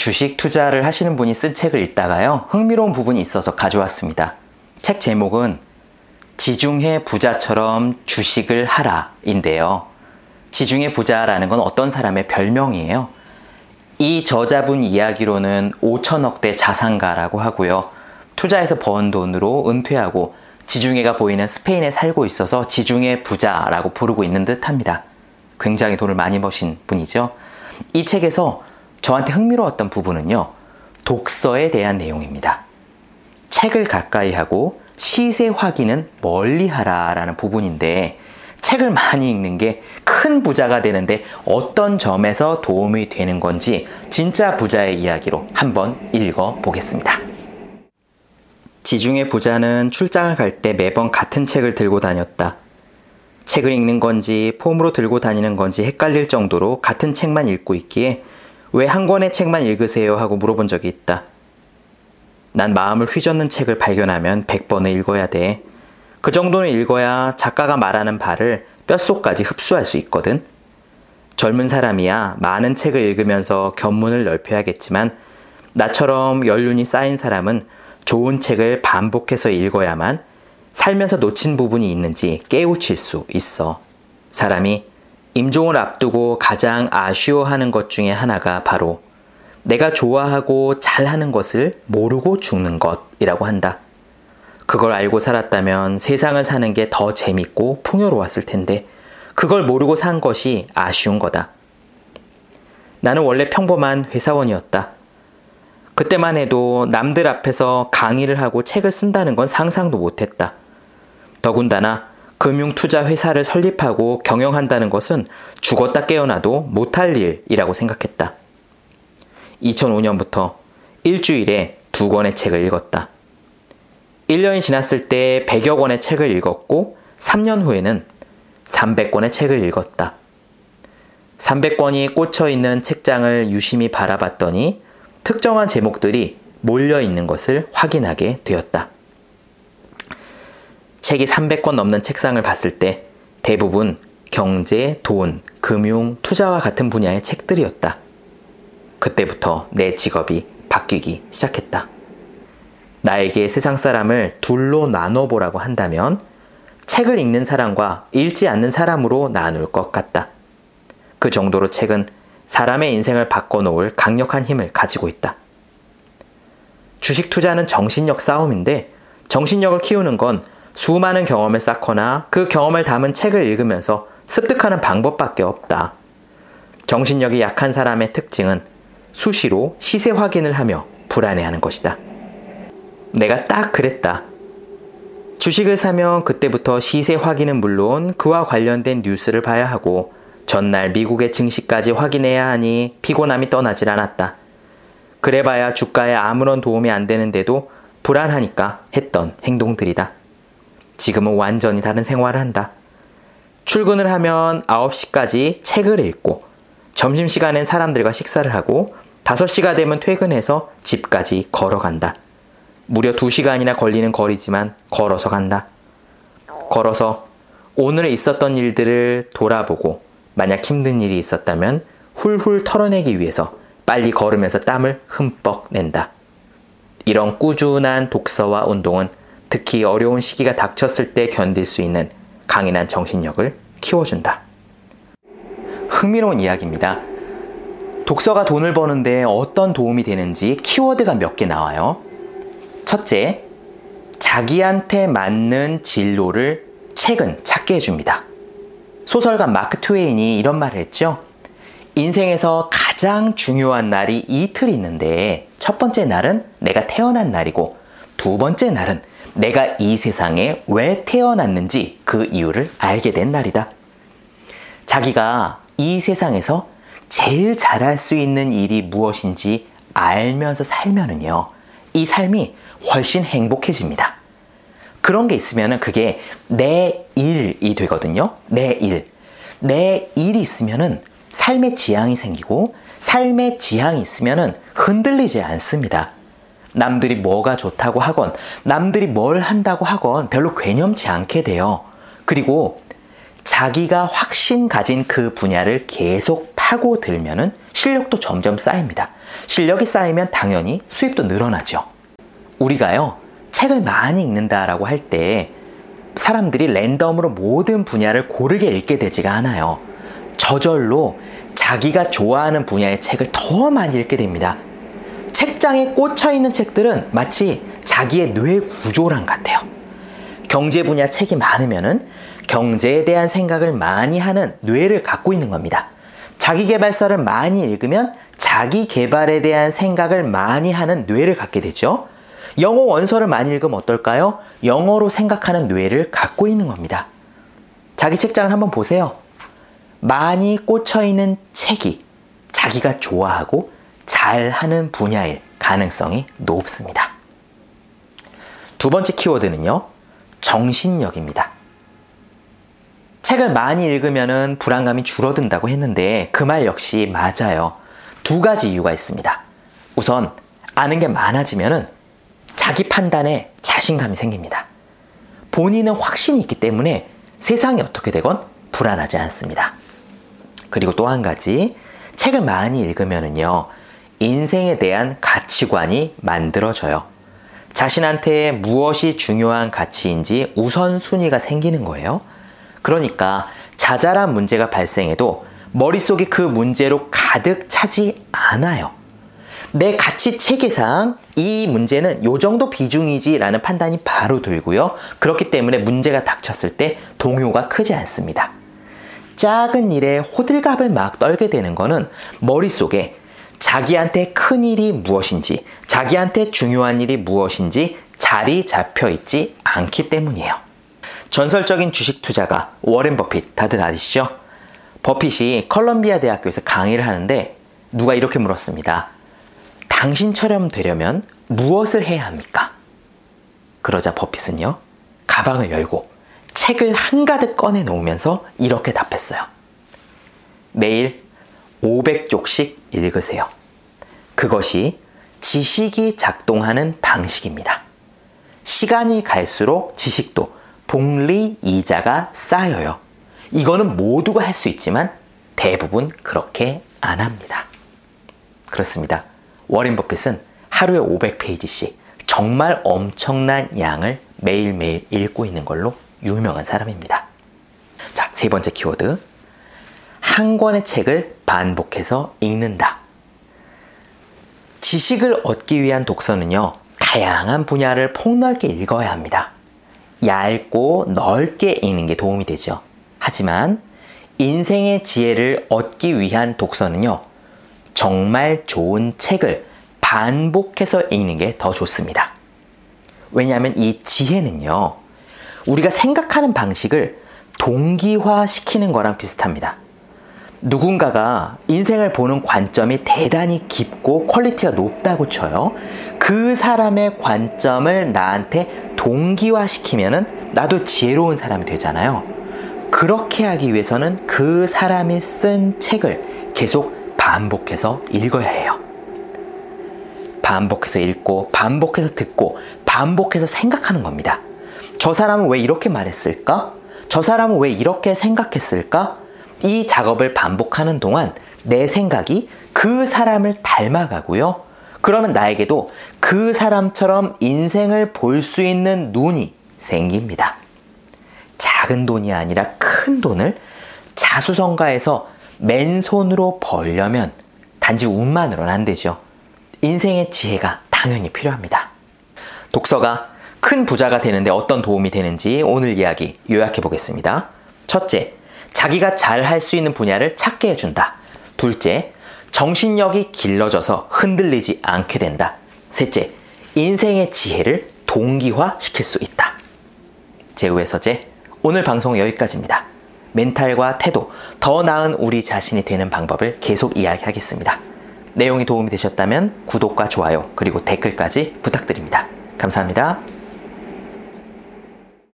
주식 투자를 하시는 분이 쓴 책을 읽다가요, 흥미로운 부분이 있어서 가져왔습니다. 책 제목은 지중해 부자처럼 주식을 하라인데요. 지중해 부자라는 건 어떤 사람의 별명이에요. 이 저자분 이야기로는 5천억대 자산가라고 하고요. 투자해서 번 돈으로 은퇴하고 지중해가 보이는 스페인에 살고 있어서 지중해 부자라고 부르고 있는 듯 합니다. 굉장히 돈을 많이 버신 분이죠. 이 책에서 저한테 흥미로웠던 부분은요. 독서에 대한 내용입니다. 책을 가까이 하고 시세 확인은 멀리 하라라는 부분인데 책을 많이 읽는 게 큰 부자가 되는데 어떤 점에서 도움이 되는 건지 진짜 부자의 이야기로 한번 읽어 보겠습니다. 지중해 부자는 출장을 갈 때 매번 같은 책을 들고 다녔다. 책을 읽는 건지 폼으로 들고 다니는 건지 헷갈릴 정도로 같은 책만 읽고 있기에 왜 한 권의 책만 읽으세요 하고 물어본 적이 있다. 난 마음을 휘젓는 책을 발견하면 100번을 읽어야 돼. 그 정도는 읽어야 작가가 말하는 바를 뼛속까지 흡수할 수 있거든. 젊은 사람이야 많은 책을 읽으면서 견문을 넓혀야겠지만 나처럼 연륜이 쌓인 사람은 좋은 책을 반복해서 읽어야만 살면서 놓친 부분이 있는지 깨우칠 수 있어. 사람이 임종을 앞두고 가장 아쉬워하는 것 중에 하나가 바로 내가 좋아하고 잘하는 것을 모르고 죽는 것이라고 한다. 그걸 알고 살았다면 세상을 사는 게 더 재밌고 풍요로웠을 텐데 그걸 모르고 산 것이 아쉬운 거다. 나는 원래 평범한 회사원이었다. 그때만 해도 남들 앞에서 강의를 하고 책을 쓴다는 건 상상도 못했다. 더군다나 금융투자 회사를 설립하고 경영한다는 것은 죽었다 깨어나도 못할 일이라고 생각했다. 2005년부터 일주일에 두 권의 책을 읽었다. 1년이 지났을 때 100여 권의 책을 읽었고 3년 후에는 300권의 책을 읽었다. 300권이 꽂혀 있는 책장을 유심히 바라봤더니 특정한 제목들이 몰려 있는 것을 확인하게 되었다. 책이 300권 넘는 책상을 봤을 때 대부분 경제, 돈, 금융, 투자와 같은 분야의 책들이었다. 그때부터 내 직업이 바뀌기 시작했다. 나에게 세상 사람을 둘로 나눠보라고 한다면 책을 읽는 사람과 읽지 않는 사람으로 나눌 것 같다. 그 정도로 책은 사람의 인생을 바꿔놓을 강력한 힘을 가지고 있다. 주식 투자는 정신력 싸움인데 정신력을 키우는 건 수많은 경험을 쌓거나 그 경험을 담은 책을 읽으면서 습득하는 방법밖에 없다. 정신력이 약한 사람의 특징은 수시로 시세 확인을 하며 불안해하는 것이다. 내가 딱 그랬다. 주식을 사면 그때부터 시세 확인은 물론 그와 관련된 뉴스를 봐야 하고 전날 미국의 증시까지 확인해야 하니 피곤함이 떠나질 않았다. 그래봐야 주가에 아무런 도움이 안 되는데도 불안하니까 했던 행동들이다. 지금은 완전히 다른 생활을 한다. 출근을 하면 9시까지 책을 읽고 점심시간엔 사람들과 식사를 하고 5시가 되면 퇴근해서 집까지 걸어간다. 무려 2시간이나 걸리는 거리지만 걸어서 간다. 걸어서 오늘 있었던 일들을 돌아보고 만약 힘든 일이 있었다면 훌훌 털어내기 위해서 빨리 걸으면서 땀을 흠뻑 낸다. 이런 꾸준한 독서와 운동은 특히 어려운 시기가 닥쳤을 때 견딜 수 있는 강인한 정신력을 키워준다. 흥미로운 이야기입니다. 독서가 돈을 버는데 어떤 도움이 되는지 키워드가 몇 개 나와요. 첫째, 자기한테 맞는 진로를 책은 찾게 해줍니다. 소설가 마크 트웨인이 이런 말을 했죠. 인생에서 가장 중요한 날이 이틀 있는데 첫 번째 날은 내가 태어난 날이고 두 번째 날은 내가 이 세상에 왜 태어났는지 그 이유를 알게 된 날이다. 자기가 이 세상에서 제일 잘할 수 있는 일이 무엇인지 알면서 살면은요, 이 삶이 훨씬 행복해집니다. 그런 게 있으면은 그게 내 일이 되거든요. 내 일. 내 일이 있으면은 삶의 지향이 생기고 삶의 지향이 있으면은 흔들리지 않습니다. 남들이 뭐가 좋다고 하건 남들이 뭘 한다고 하건 별로 괴념치 않게 돼요. 그리고 자기가 확신 가진 그 분야를 계속 파고들면은 실력도 점점 쌓입니다. 실력이 쌓이면 당연히 수입도 늘어나죠. 우리가요, 책을 많이 읽는다라고 할 때 사람들이 랜덤으로 모든 분야를 고르게 읽게 되지가 않아요. 저절로 자기가 좋아하는 분야의 책을 더 많이 읽게 됩니다. 책장에 꽂혀 있는 책들은 마치 자기의 뇌 구조랑 같아요. 경제 분야 책이 많으면은 경제에 대한 생각을 많이 하는 뇌를 갖고 있는 겁니다. 자기 개발서를 많이 읽으면 자기 개발에 대한 생각을 많이 하는 뇌를 갖게 되죠. 영어 원서를 많이 읽으면 어떨까요? 영어로 생각하는 뇌를 갖고 있는 겁니다. 자기 책장을 한번 보세요. 많이 꽂혀 있는 책이 자기가 좋아하고 잘하는 분야일 가능성이 높습니다. 두 번째 키워드는요, 정신력입니다. 책을 많이 읽으면 불안감이 줄어든다고 했는데 그 말 역시 맞아요. 두 가지 이유가 있습니다. 우선, 아는 게 많아지면 자기 판단에 자신감이 생깁니다. 본인은 확신이 있기 때문에 세상이 어떻게 되건 불안하지 않습니다. 그리고 또 한 가지, 책을 많이 읽으면요, 인생에 대한 가치관이 만들어져요. 자신한테 무엇이 중요한 가치인지 우선순위가 생기는 거예요. 그러니까 자잘한 문제가 발생해도 머릿속에 그 문제로 가득 차지 않아요. 내 가치 체계상 이 문제는 요 정도 비중이지라는 판단이 바로 들고요. 그렇기 때문에 문제가 닥쳤을 때 동요가 크지 않습니다. 작은 일에 호들갑을 막 떨게 되는 거는 머릿속에 자기한테 큰 일이 무엇인지, 자기한테 중요한 일이 무엇인지 자리 잡혀 있지 않기 때문이에요. 전설적인 주식 투자가 워렌 버핏 다들 아시죠? 버핏이 컬럼비아 대학교에서 강의를 하는데 누가 이렇게 물었습니다. 당신처럼 되려면 무엇을 해야 합니까? 그러자 버핏은요, 가방을 열고 책을 한가득 꺼내 놓으면서 이렇게 답했어요. 매일 500쪽씩 읽으세요. 그것이 지식이 작동하는 방식입니다. 시간이 갈수록 지식도 복리 이자가 쌓여요. 이거는 모두가 할 수 있지만 대부분 그렇게 안 합니다. 그렇습니다. 워렌 버핏은 하루에 500페이지씩 정말 엄청난 양을 매일매일 읽고 있는 걸로 유명한 사람입니다. 자, 세 번째 키워드. 한 권의 책을 반복해서 읽는다. 지식을 얻기 위한 독서는요, 다양한 분야를 폭넓게 읽어야 합니다. 얇고 넓게 읽는 게 도움이 되죠. 하지만 인생의 지혜를 얻기 위한 독서는요, 정말 좋은 책을 반복해서 읽는 게 더 좋습니다. 왜냐하면 이 지혜는요, 우리가 생각하는 방식을 동기화 시키는 거랑 비슷합니다. 누군가가 인생을 보는 관점이 대단히 깊고 quality가 높다고 쳐요. 그 사람의 관점을 나한테 동기화 시키면은 나도 지혜로운 사람이 되잖아요. 그렇게 하기 위해서는 그 사람이 쓴 책을 계속 반복해서 읽어야 해요. 반복해서 읽고, 반복해서 듣고, 반복해서 생각하는 겁니다. 저 사람은 왜 이렇게 말했을까? 저 사람은 왜 이렇게 생각했을까? 이 작업을 반복하는 동안 내 생각이 그 사람을 닮아가고요. 그러면 나에게도 그 사람처럼 인생을 볼 수 있는 눈이 생깁니다. 작은 돈이 아니라 큰 돈을 자수성가해서 맨손으로 벌려면 단지 운만으로는 안 되죠. 인생의 지혜가 당연히 필요합니다. 독서가 큰 부자가 되는데 어떤 도움이 되는지 오늘 이야기 요약해 보겠습니다. 첫째, 자기가 잘 할 수 있는 분야를 찾게 해준다. 둘째, 정신력이 길러져서 흔들리지 않게 된다. 셋째, 인생의 지혜를 동기화 시킬 수 있다. 제우의 서재, 오늘 방송 여기까지입니다. 멘탈과 태도, 더 나은 우리 자신이 되는 방법을 계속 이야기하겠습니다. 내용이 도움이 되셨다면 구독과 좋아요, 그리고 댓글까지 부탁드립니다. 감사합니다.